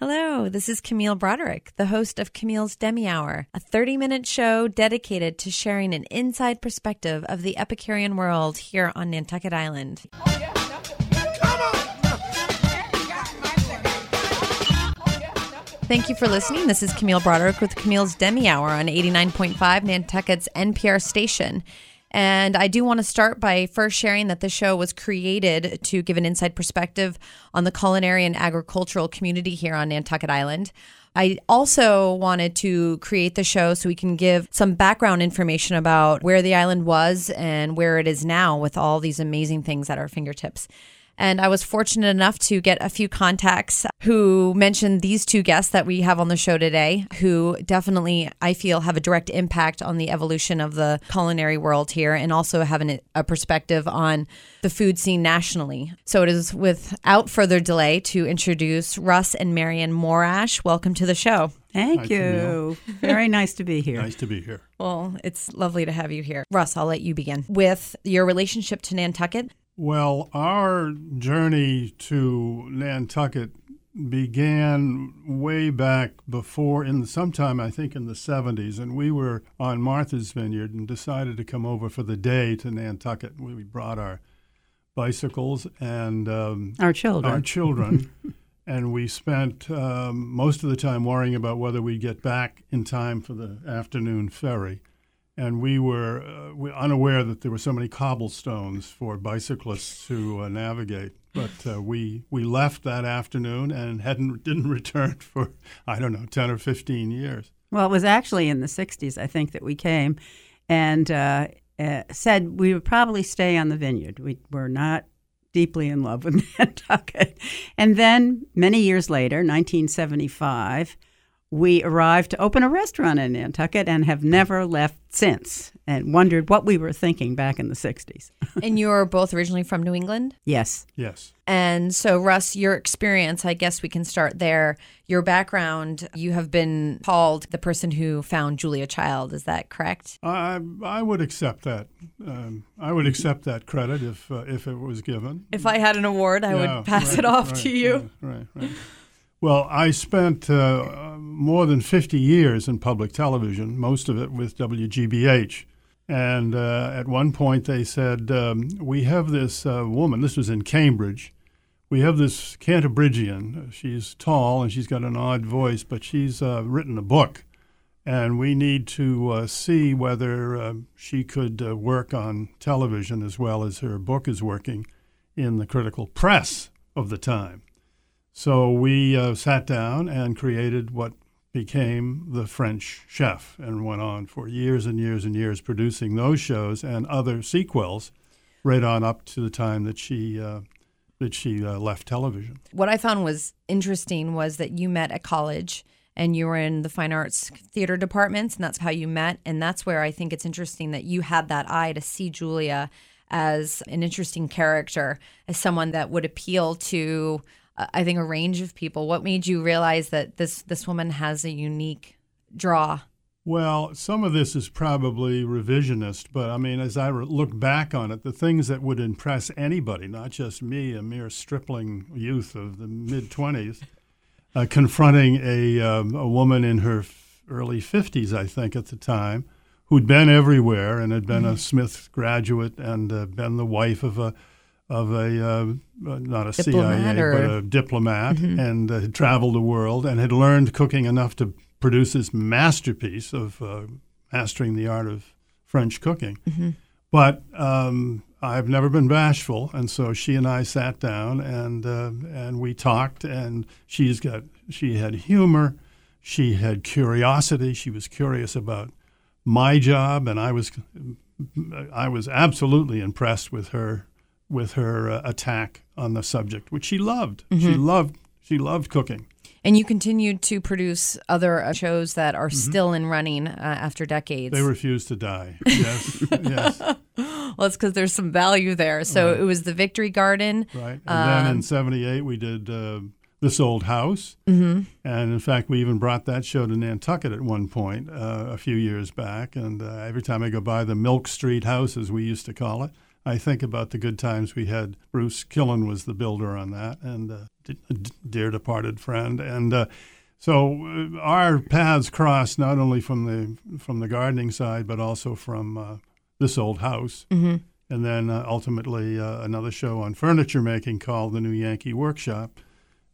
Hello, this is Camille Broderick, the host of Camille's Demi Hour, a 30 minute show dedicated to sharing an inside perspective of the Epicurean world here on Nantucket Island. Thank you for listening. This is Camille Broderick with Camille's Demi Hour on 89.5 Nantucket's NPR station. And I do want to start by first sharing that the show was created to give an inside perspective on the culinary and agricultural community here on Nantucket Island. I also wanted to create the show so we can give some background information about where the island was and where it is now with all these amazing things at our fingertips. And I was fortunate enough to get a few contacts who mentioned these two guests that we have on the show today, who definitely, I feel, have a direct impact on the evolution of the culinary world here and also have an, a perspective on the food scene nationally. So it is without further delay to introduce Russ and Marian Morash. Welcome to the show. Thank Hi, you. Very nice to be here. Nice to be here. Well, it's lovely to have you here. Russ, I'll let you begin with your relationship to Nantucket. Well, our journey to Nantucket began way back before, in sometime I think in the 70s, and we were on Martha's Vineyard and decided to come over for the day to Nantucket. We brought our bicycles and um, Our children. our children, and we spent um, most of the time worrying about whether we'd get back in time for the afternoon ferry. And we were uh, we unaware that there were so many cobblestones for bicyclists to uh, navigate. But uh, we we left that afternoon and hadn't didn't return for I don't know ten or fifteen years. well, it was actually in the 60s, I think, that we came and uh, uh, said we would probably stay on the vineyard. We were not deeply in love with Nantucket. And then many years later, 1975, we arrived to open a restaurant in Nantucket and have never left since and wondered what we were thinking back in the 60s. and you're both originally from New England. Yes. Yes. And so, Russ, your experience, I guess we can start there. Your background, you have been called the person who found Julia Child. Is that correct? I I would accept that. Um, I would accept that credit if uh, if it was given. If I had an award, I Yeah, would pass right, it off right, to you. Right, right, right. Well, I spent uh, more than 50 years in public television, most of it with WGBH. And uh, at one point, they said, um, We have this uh, woman, this was in Cambridge. We have this Cantabrigian. She's tall and she's got an odd voice, but she's uh, written a book. And we need to uh, see whether uh, she could work on television as well as her book is working in the critical press of the time. So we uh, sat down and created what became the French Chef and went on for years and years and years producing those shows and other sequels right on up to the time that she uh, that she uh, left television. What I found was interesting was that you met at college and you were in the fine arts theater departments, and that's how you met. And that's where I think it's interesting that you had that eye to see Julia as an interesting character, as someone that would appeal to, uh, I think, a range of people. What made you realize that this this woman has a unique draw? Well, some of this is probably revisionist, but I mean, as I re- look back on it, the things that would impress anybody, not just me, a mere stripling youth of the mid 20s, uh, confronting a, um, a woman in her f- early 50s, I think, at the time, who'd been everywhere and had been a Smith graduate and uh, been the wife of a of a uh, uh, not a Diplomat CIA or- but a diplomat and uh, had traveled the world and had learned cooking enough to produce this masterpiece of uh, mastering the art of French cooking. But um, I've never been bashful, and so she and I sat down and uh, and we talked. And she's got she had humor, she had curiosity. She was curious about my job, and I was I was absolutely impressed with her with her uh, attack on the subject, which she loved. She loved she loved cooking. And you continued to produce other uh, shows that are still in running uh, after decades. They refuse to die. Yes, yes, well, it's because there's some value there. So it was the Victory Garden. right. And then in '78 we did uh, this old house, mm-hmm. and in fact we even brought that show to Nantucket at one point uh, a few years back. And uh, every time I go by the Milk Street house, as we used to call it, I think about the good times we had. Bruce Killen was the builder on that, and uh, a dear departed friend. And uh, so uh, our paths crossed not only from the from the gardening side, but also from uh, this old house. Mm-hmm. And then uh, ultimately uh, another show on furniture making called the New Yankee Workshop.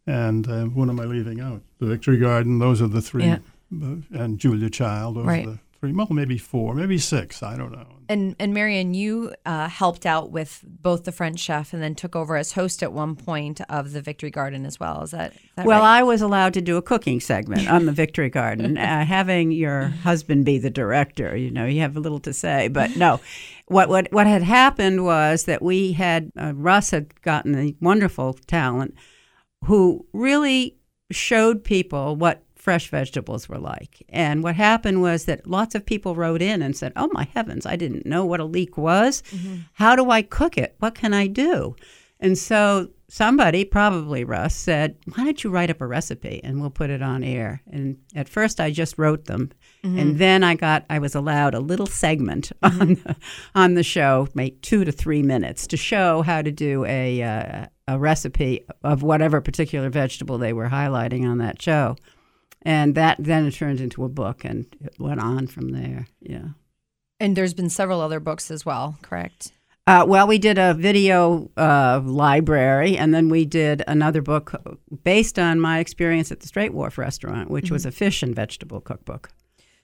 And what am I leaving out? The Victory Garden. Those are the three. Yeah. and Julia Child. Those Right. are the three. Well, maybe four, maybe six. I don't know. And and Marian, you uh, helped out with both the French chef and then took over as host at one point of the Victory Garden as well. Is that, is that Well, right? I was allowed to do a cooking segment on the Victory Garden. uh, having your husband be the director, you know, you have a little to say. But no, what what what had happened was that we had uh, Russ had gotten a wonderful talent who really showed people what fresh vegetables were like. And what happened was that lots of people wrote in and said, "Oh my heavens, I didn't know what a leek was. How do I cook it? What can I do?" And so somebody, probably Russ, said, "Why don't you write up a recipe and we'll put it on air?" And at first, I just wrote them, and then I got I was allowed a little segment on the, on the show, make two to three minutes, to show how to do a uh, a recipe of whatever particular vegetable they were highlighting on that show. And that then it turned into a book, and it went on from there. Yeah. and there's been several other books as well, correct? Uh, well, we did a video uh, library, and then we did another book based on my experience at the Straight Wharf restaurant, which was a fish and vegetable cookbook.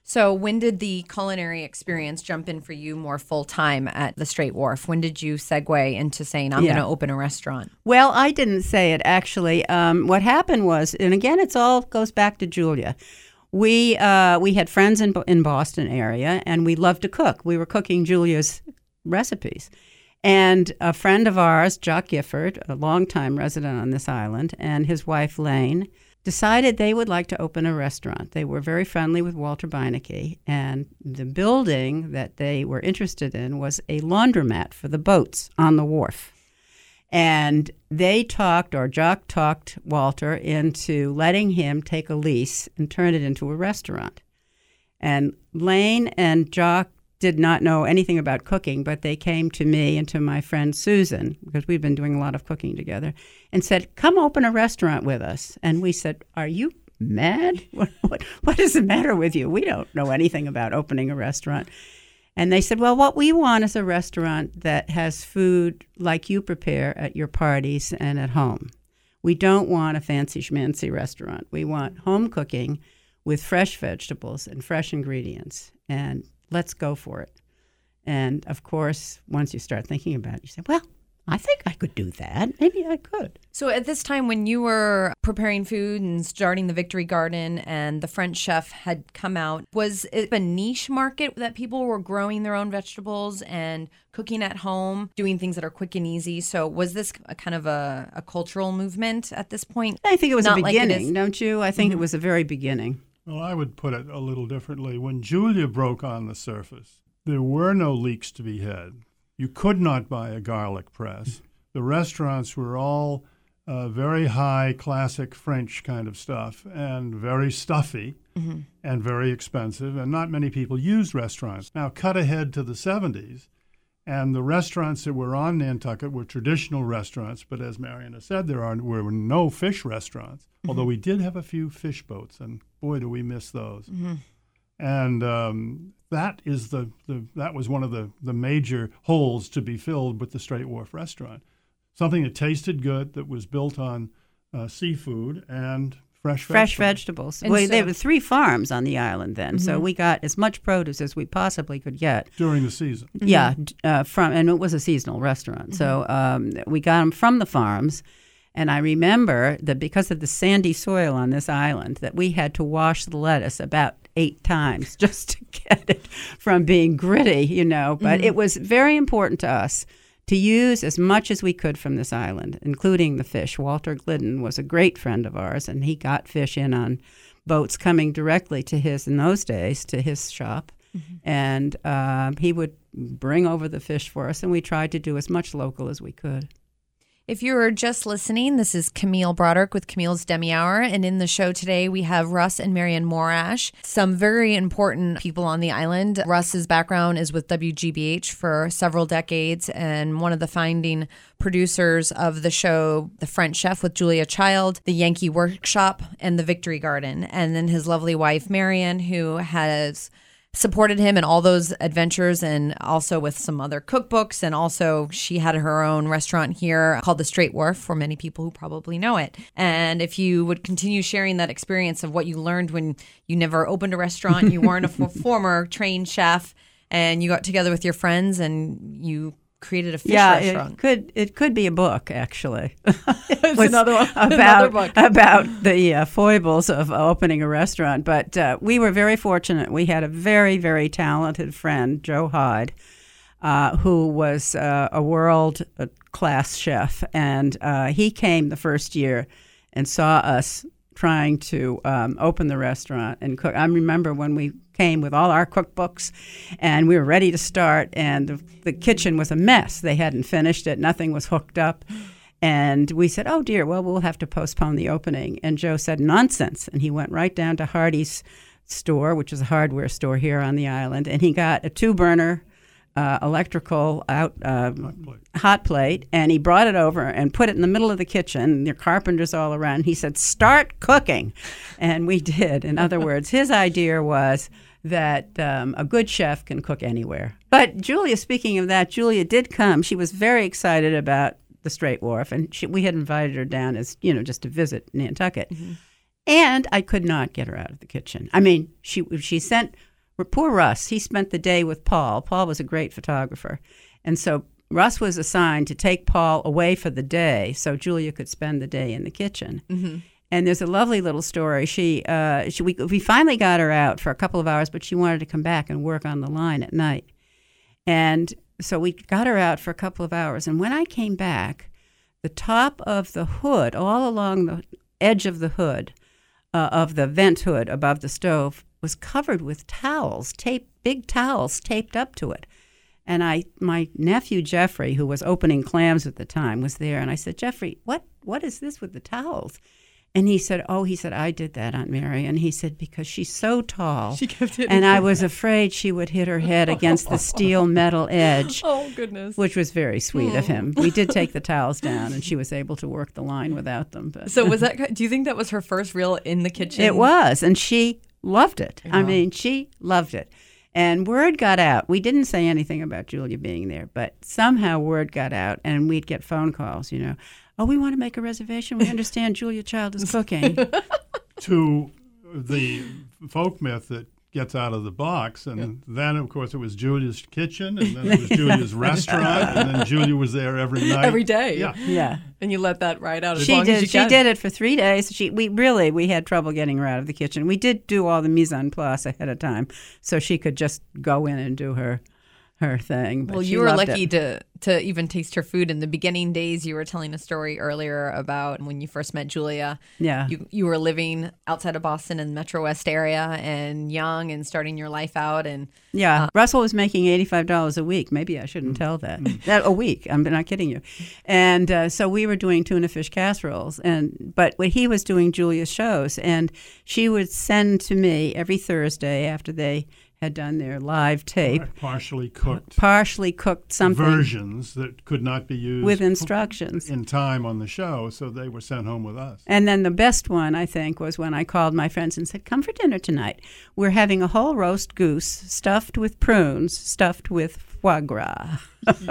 So when did the culinary experience jump in for you more full time at the Straight Wharf? When did you segue into saying I'm Yeah. going to open a restaurant? Well, I didn't say it actually. Um, what happened was, and again, it's all goes back to Julia. We uh, we had friends in in Boston area, and we loved to cook. We were cooking Julia's recipes, and a friend of ours, Jock Gifford, a longtime resident on this island, and his wife Lane decided they would like to open a restaurant. They were very friendly with Walter Beinecke, and the building that they were interested in was a laundromat for the boats on the wharf. And they talked, or Jock talked Walter into letting him take a lease and turn it into a restaurant. And Lane and Jock did not know anything about cooking, but they came to me and to my friend Susan, because we've been doing a lot of cooking together, and said, Come open a restaurant with us. And we said, Are you mad? What, what, what is the matter with you? We don't know anything about opening a restaurant. And they said, Well, what we want is a restaurant that has food like you prepare at your parties and at home. We don't want a fancy schmancy restaurant. We want home cooking with fresh vegetables and fresh ingredients. And let's go for it. And of course, once you start thinking about it, you say, Well, I think I could do that. Maybe I could. So at this time when you were preparing food and starting the Victory Garden and the French chef had come out, was it a niche market that people were growing their own vegetables and cooking at home, doing things that are quick and easy? So was this a kind of a, a cultural movement at this point? I think it was Not a beginning, Mm-hmm. don't you? I think it was the very beginning. Well, I would put it a little differently. When Julia broke on the surface, there were no leeks to be had. You could not buy a garlic press. The restaurants were all uh, very high, classic French kind of stuff and very stuffy and very expensive, and not many people used restaurants. Now, cut ahead to the 70s, and the restaurants that were on Nantucket were traditional restaurants, but as Mariana said, there are, were no fish restaurants, although we did have a few fish boats, and boy, do we miss those. And um, that is the, the that was one of the, the major holes to be filled with the Straight Wharf restaurant. Something that tasted good, that was built on uh, seafood and fresh fresh vegetables. vegetables. And well, so- there were three farms on the island then, so we got as much produce as we possibly could get. during the season. Yeah, uh, from and it was a seasonal restaurant, so um, we got them from the farms. And I remember that because of the sandy soil on this island, that we had to wash the lettuce about eight times just to get it from being gritty, you know. But it was very important to us to use as much as we could from this island, including the fish. Walter Glidden was a great friend of ours, and he got fish in on boats coming directly to his, in those days, to his shop. And um, he would bring over the fish for us, and we tried to do as much local as we could. If you're just listening, this is Camille Broderick with Camille's Demi Hour. And in the show today, we have Russ and Marian Morash, some very important people on the island. Russ's background is with WGBH for several decades and one of the founding producers of the show The French Chef with Julia Child, The Yankee Workshop, and The Victory Garden. And then his lovely wife, Marian, who has supported him in all those adventures and also with some other cookbooks. And also, she had her own restaurant here called The Straight Wharf for many people who probably know it. And if you would continue sharing that experience of what you learned when you never opened a restaurant, you weren't a former trained chef, and you got together with your friends and you created a fish yeah, restaurant. it could it could be a book actually. it's was another one. about another book. about the uh, foibles of opening a restaurant. But uh, we were very fortunate. We had a very very talented friend, Joe Hyde, uh, who was uh, a world class chef, and uh, he came the first year and saw us trying to um, open the restaurant and cook. I remember when we came with all our cookbooks and we were ready to start, and the, the kitchen was a mess. They hadn't finished it, nothing was hooked up. And we said, oh dear, well, we'll have to postpone the opening. And Joe said, nonsense. And he went right down to Hardy's store, which is a hardware store here on the island, and he got a two burner uh, electrical out uh, Hot plate. hot plate, and he brought it over and put it in the middle of the kitchen. There are carpenters all around. He said, "Start cooking," and we did. In other words, his idea was that um, a good chef can cook anywhere. But Julia, speaking of that, Julia did come. She was very excited about the Straight Wharf, and she, we had invited her down as you know just to visit Nantucket. And I could not get her out of the kitchen. I mean, she she sent poor Russ. He spent the day with Paul. Paul was a great photographer, and so Russ was assigned to take Paul away for the day, so Julia could spend the day in the kitchen. And there's a lovely little story. She, uh, she we, we finally got her out for a couple of hours, but she wanted to come back and work on the line at night. And so we got her out for a couple of hours. And when I came back, the top of the hood, all along the edge of the hood, uh, of the vent hood above the stove, was covered with towels, tape, big towels taped up to it. And I, my nephew Jeffrey, who was opening clams at the time, was there. And I said, Jeffrey, what, what is this with the towels? And he said, "Oh, he said I did that, Aunt Mary." And he said because she's so tall, She kept hitting and I was afraid she would hit her head against the steel metal edge, Oh goodness. which was very sweet of hmm. him. We did take the towels down, and she was able to work the line without them. But So was that? Do you think that was her first real in the kitchen? it was, and she loved it. I uh-huh. mean, she loved it. And word got out. We didn't say anything about Julia being there, but somehow word got out, and we'd get phone calls. You know, oh, we want to make a reservation. We understand Julia Child is cooking. to the folk myth that gets out of the box. And then, of course, it was Julia's kitchen, and then it was Julia's restaurant, and then Julia was there every night. Every day. Yeah. yeah. And you let that ride out as she long did. as you She can. did it for three days. She we really we had trouble getting her out of the kitchen. We did do all the mise en place ahead of time, so she could just go in and do her her thing. Well, you were lucky it. to to even taste her food in the beginning days. You were telling a story earlier about when you first met Julia. Yeah. You you were living outside of Boston in the Metro West area and young and starting your life out and Yeah, uh, Russell was making eighty-five dollars a week. Maybe I shouldn't mm. tell that. Mm. that a week. I'm not kidding you. And uh, so we were doing tuna fish casseroles, and but when he was doing Julia's shows, and she would send to me every Thursday after they had done their live tape, Partially cooked partially cooked something versions that could not be used with instructions. in time on the show, so they were sent home with us. And then the best one, I think, was when I called my friends and said, Come for dinner tonight. We're having a whole roast goose stuffed with prunes, stuffed with foie gras,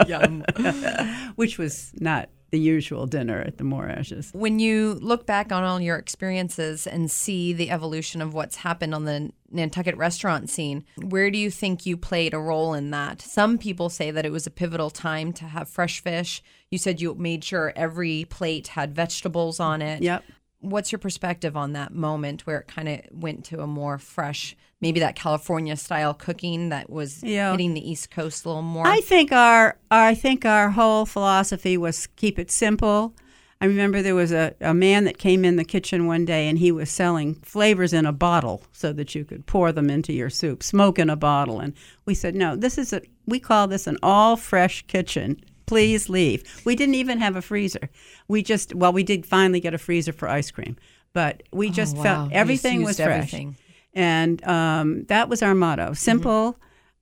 yum. which was not the usual dinner at the Morashes. when you look back on all your experiences and see the evolution of what's happened on the Nantucket restaurant scene, where do you think you played a role in that? Some people say that it was a pivotal time to have fresh fish. You said you made sure every plate had vegetables on it. Yep. What's your perspective on that moment where it kind of went to a more fresh, maybe that California style cooking that was Yeah. hitting the East Coast a little more? I think our I think our whole philosophy was keep it simple. I remember there was a, a man that came in the kitchen one day and he was selling flavors in a bottle so that you could pour them into your soup, smoke in a bottle. And we said, no, this is a, we call this an all fresh kitchen. Please leave. We didn't even have a freezer. We just, well, we did finally get a freezer for ice cream, but we just Oh, wow. felt everything just was fresh. everything. And um, that was our motto simple,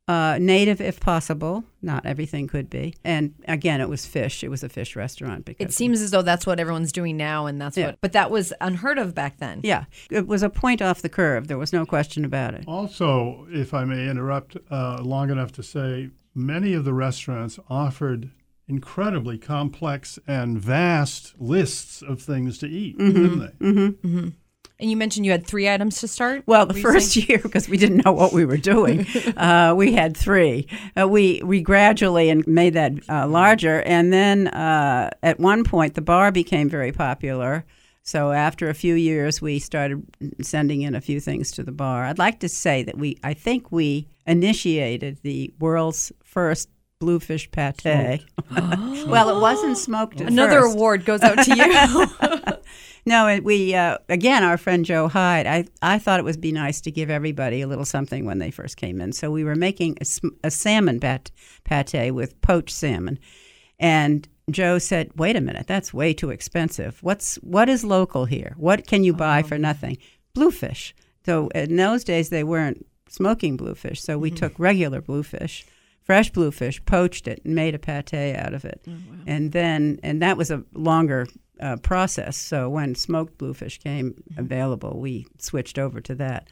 uh, native if possible. Not everything could be. And again, it was fish. It was a fish restaurant. Because It seems as though that's what everyone's doing now, and that's Yeah. what. But that was unheard of back then. Yeah, it was a point off the curve. There was no question about it. Also, if I may interrupt uh, long enough to say, many of the restaurants offered incredibly complex and vast lists of things to eat, didn't they? And you mentioned you had three items to start. Well, the Were you first year, because we didn't know what we were doing, uh, we had three. Uh, we we gradually and made that uh, larger, and then uh, at one point the bar became very popular. So after a few years, we started sending in a few things to the bar. I'd like to say that we, I think we initiated the world's first bluefish pate. well, it wasn't smoked at Another first. award goes out to you. No, it, we uh, again, our friend Joe Hyde. I I thought it would be nice to give everybody a little something when they first came in. So we were making a, a salmon pat- pate with poached salmon, and Joe said, "Wait a minute, that's way too expensive. What's what is local here? What can you buy for nothing? Bluefish." So in those days, they weren't smoking bluefish, so we took regular bluefish. Fresh bluefish, poached it, and made a pate out of it, and then and that was a longer uh, process. So when smoked bluefish came available, we switched over to that.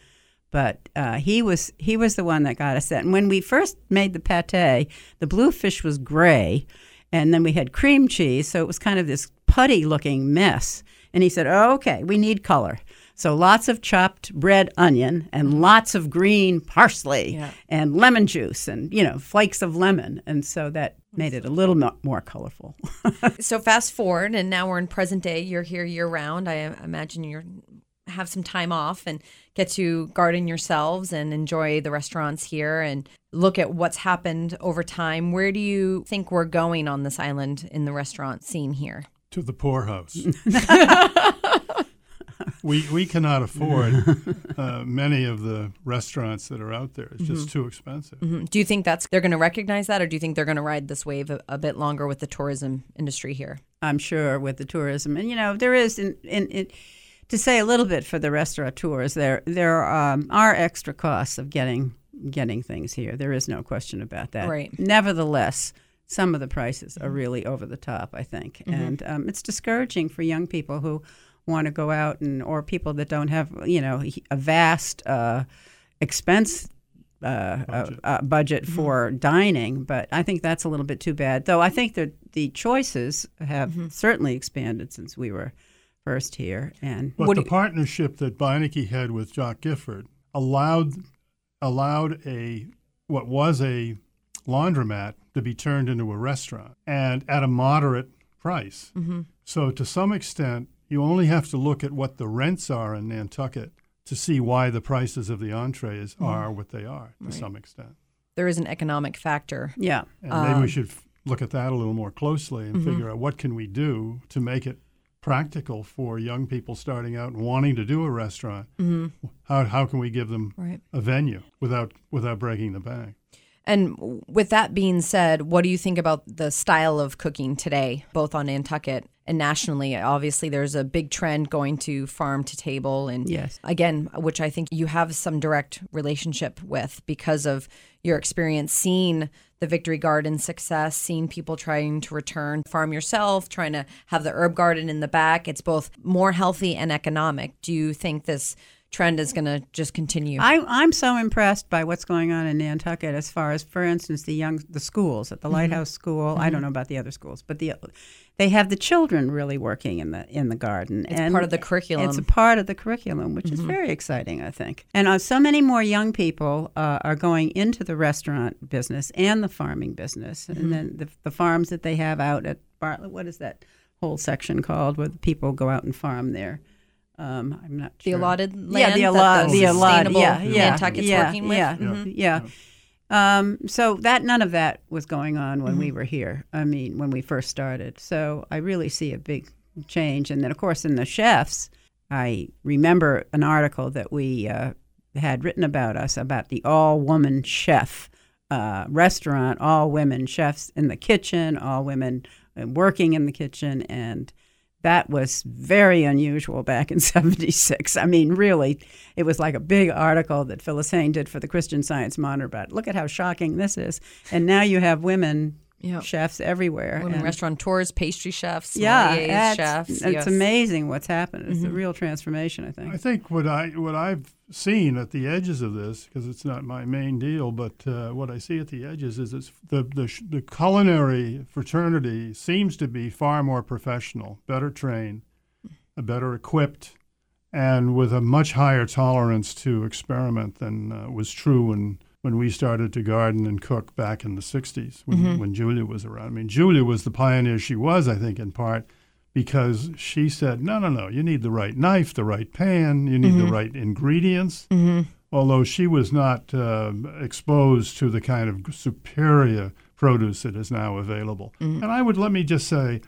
But uh, he was he was the one that got us that. And when we first made the pate, the bluefish was gray, and then we had cream cheese, so it was kind of this putty looking mess. And he said, oh, "Okay, we need color." So lots of chopped red onion and mm-hmm. lots of green parsley Yeah. and lemon juice and you know flakes of lemon, and so that made it a little mo- more colorful. so fast forward, and now we're in present day. You're here year round. I imagine you're have some time off and get to garden yourselves and enjoy the restaurants here and look at what's happened over time. Where do you think we're going on this island in the restaurant scene here? To the poorhouse. we we cannot afford uh, many of the restaurants that are out there. It's just too expensive. Mhm. Do you think that's they're going to recognize that, or do you think they're going to ride this wave a, a bit longer with the tourism industry here? I'm sure with the tourism, and you know there is in, in, in to say a little bit for the restaurateurs, there there um, are extra costs of getting getting things here. There is no question about that. Right. Nevertheless, some of the prices are really over the top. I think, and um, it's discouraging for young people who want to go out and or people that don't have you know a vast uh, expense uh, budget, uh, uh, budget for dining, but I think that's a little bit too bad. Though I think that the choices have certainly expanded since we were first here. And But What the you- partnership that Beinecke had with Jock Gifford allowed allowed a what was a laundromat to be turned into a restaurant and at a moderate price. So to some extent, you only have to look at what the rents are in Nantucket to see why the prices of the entrees mm-hmm. are what they are to some extent. There is an economic factor. yeah, And maybe we um, should f- look at that a little more closely and mm-hmm. figure out what can we do to make it practical for young people starting out and wanting to do a restaurant. Mm-hmm. How, how can we give them Right. a venue without without breaking the bank? And with that being said, what do you think about the style of cooking today, both on Nantucket and nationally? Obviously, there's a big trend going to farm to table, and Yes. again, which I think you have some direct relationship with because of your experience seeing the Victory Garden success, seeing people trying to return farm yourself, trying to have the herb garden in the back. It's both more healthy and economic. Do you think this trend is going to just continue? I, I'm so impressed by what's going on in Nantucket as far as, for instance, the young the schools at the Lighthouse School. I don't know about the other schools, but the they have the children really working in the in the garden. It's part of the curriculum. It's a part of the curriculum, which is very exciting, I think. And uh, so many more young people uh, are going into the restaurant business and the farming business, and then the, the farms that they have out at Bartlett. What is that whole section called where the people go out and farm there? Um, I'm not the sure. allotted land yeah, the that allotted, the the allotted, sustainable yeah, yeah, Nantucket's yeah, working with. yeah, Mhm. yeah. Um, so that none of that was going on when we were here. I mean, when we first started. So I really see a big change. And then, of course, in the chefs, I remember an article that we uh, had written about us about the all-woman chef uh, restaurant, all women chefs in the kitchen, all women uh, working in the kitchen, and that was very unusual back in 76. I mean, really, it was like a big article that Phyllis Hanes did for the Christian Science Monitor about look at how shocking this is. And now you have women Yep. chefs everywhere. Women and- restaurateurs, pastry chefs, yeah, sommeliers, that's- chefs. It's yes. amazing what's happened. It's a real transformation, I think. I think what I what I've seen at the edges of this, because it's not my main deal, but uh, what I see at the edges is it's the the, the culinary fraternity seems to be far more professional, better trained, uh, better equipped, and with a much higher tolerance to experiment than uh, was true when when we started to garden and cook back in the '60s when, mm-hmm. when Julia was around. I mean, Julia was the pioneer she was, I think, in part because she said, no, no, no, you need the right knife, the right pan, you need the mm-hmm. right ingredients. Mm-hmm. Although she was not uh, exposed to the kind of superior produce that is now available. And I would let me just say,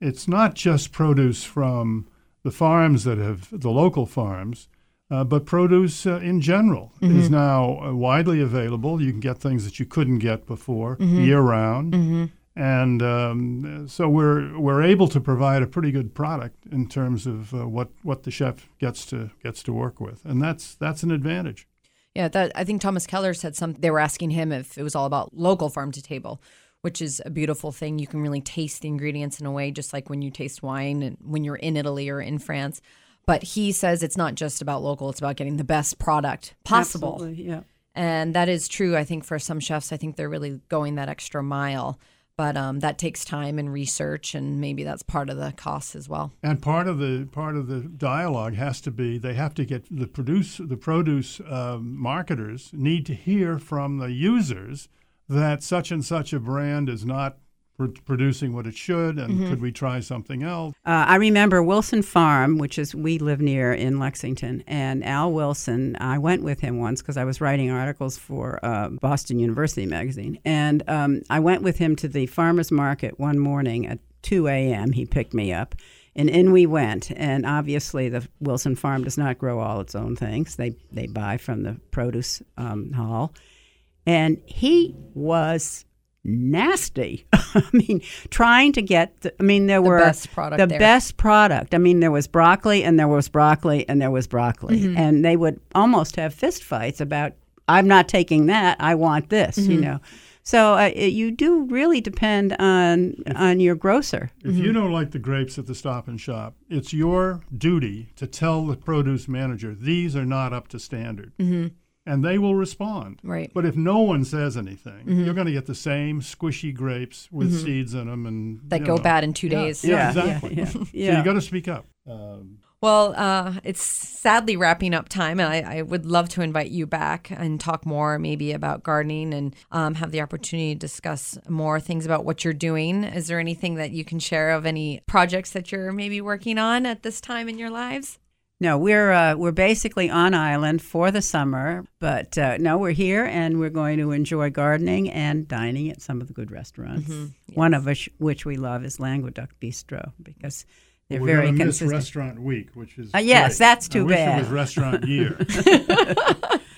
it's not just produce from the farms that have the local farms, uh, but produce uh, in general is now uh, widely available. You can get things that you couldn't get before year round and um, so we're we're able to provide a pretty good product in terms of uh, what what the chef gets to gets to work with, and that's that's an advantage. Yeah, that I think Thomas Keller said some. They were asking him if it was all about local farm to table, which is a beautiful thing. You can really taste the ingredients in a way, just like when you taste wine and when you're in Italy or in France. But he says it's not just about local; it's about getting the best product possible. Absolutely, yeah. And that is true, I think, for some chefs. I think they're really going that extra mile. But um, that takes time and research, and maybe that's part of the cost as well. And part of the part of the dialogue has to be they have to get the produce the produce um, marketers need to hear from the users that such and such a brand is not pr- producing what it should, and could we try something else? Uh, I remember Wilson Farm, which is we live near in Lexington, and Al Wilson. I went with him once because I was writing articles for uh, Boston University magazine, and um, I went with him to the farmers market one morning at 2 a.m. He picked me up. And in we went, and obviously the Wilson Farm does not grow all its own things. They they buy from the produce um, hall, and he was nasty. I mean, trying to get. The, I mean, there were best product The there. best product. I mean, there was broccoli, and there was broccoli, and there was broccoli, Mm-hmm. and they would almost have fist fights about. I'm not taking that. I want this. You Mm-hmm. know. So uh, it, you do really depend on on your grocer. If you don't like the grapes at the Stop and Shop, it's your duty to tell the produce manager these are not up to standard, mm-hmm. And they will respond. Right. But if no one says anything, you're going to get the same squishy grapes with seeds in them, and That go know. bad in two Yeah, days. Yeah, Yeah, exactly. yeah, yeah, So you got to speak up. Um, Well, uh, it's sadly wrapping up time, and I, I would love to invite you back and talk more, maybe about gardening, and um, have the opportunity to discuss more things about what you're doing. Is there anything that you can share of any projects that you're maybe working on at this time in your lives? No, we're uh, we're basically on island for the summer, but uh, no, we're here and we're going to enjoy gardening and dining at some of the good restaurants. One of which which we love is Languedoc Bistro because they're we're very gonna miss. Restaurant Week, which is Uh, yes, great. that's I too wish bad. It was Restaurant Year.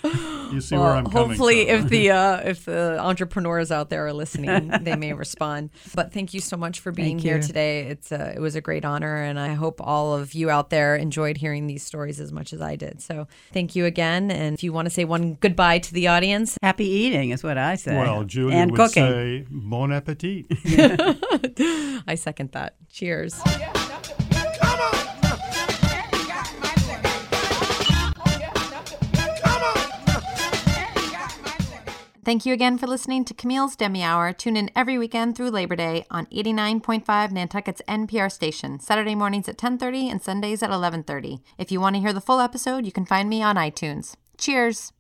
you see where I'm coming hopefully, from. if the uh, if the entrepreneurs out there are listening, they may respond. But thank you so much for being Thank here you. today. It's uh, it was a great honor, and I hope all of you out there enjoyed hearing these stories as much as I did. So thank you again. And if you want to say one goodbye to the audience, Happy eating is what I say. well, Julia and would cooking. say bon appetit. I second that. Cheers. Thank you again for listening to Camille's Demi Hour. Tune in every weekend through Labor Day on 89.5 Nantucket's NPR station, Saturday mornings at 10:30 and Sundays at 11:30. If you want to hear the full episode, you can find me on iTunes. Cheers.